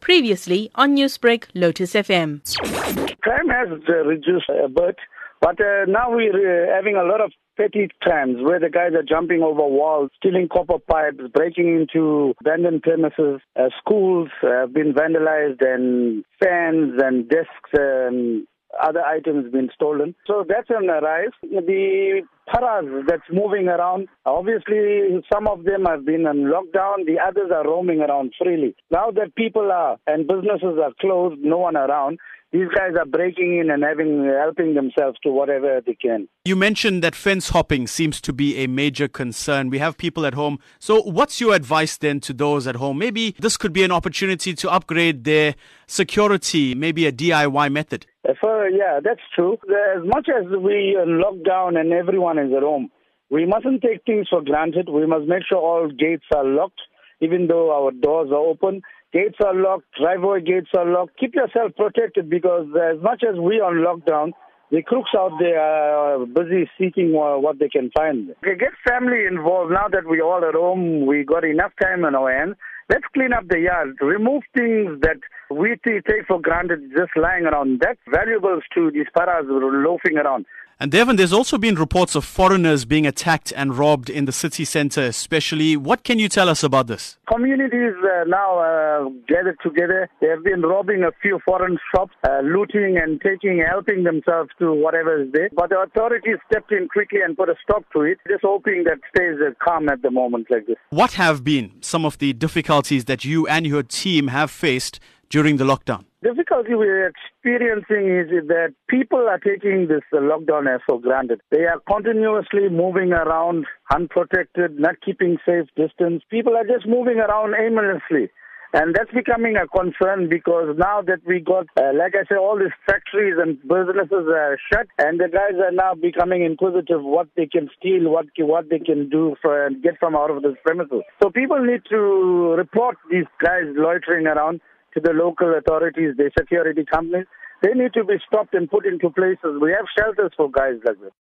Previously on Newsbreak, Lotus FM. Crime has uh, reduced a bit, but uh, now we're uh, having a lot of petty crimes where the guys are jumping over walls, stealing copper pipes, breaking into abandoned premises. Uh, schools have been vandalized and fans and desks and other items been stolen. So that's on the rise. The paras that's moving around, obviously some of them have been on lockdown, the others are roaming around freely. Now that people are and businesses are closed, no one around, these guys are breaking in and having helping themselves to whatever they can. You mentioned that fence hopping seems to be a major concern. We have people at home. So, what's your advice then to those at home? Maybe this could be an opportunity to upgrade their security, maybe a DIY method. Uh, for, yeah, that's true. As much as we are locked down and everyone is at home, we mustn't take things for granted. We must make sure all gates are locked, even though our doors are open. Gates are locked, driveway gates are locked. Keep yourself protected because as much as we are on lockdown, the crooks out there are busy seeking what they can find. Get family involved now that we're all at home. We got enough time on our hands. Let's clean up the yard. Remove things that we take for granted just lying around. That's valuables to these paras loafing around. And Dhevan, there's also been reports of foreigners being attacked and robbed in the city centre, especially. What can you tell us about this? Communities uh, now uh, gathered together. They have been robbing a few foreign shops, uh, looting and taking, helping themselves to whatever is there. But the authorities stepped in quickly and put a stop to it, just hoping that stays uh, calm at the moment like this. What have been some of the difficulties that you and your team have faced during the lockdown? The difficulty we're experiencing is that people are taking this uh, lockdown as for granted. They are continuously moving around unprotected, not keeping safe distance. People are just moving around aimlessly. And that's becoming a concern because now that we got, uh, like I said, all these factories and businesses are shut, and the guys are now becoming inquisitive what they can steal, what what they can do for and get from out of this premises. So people need to report these guys loitering around to the local authorities, the security companies. They need to be stopped and put into places. We have shelters for guys like this.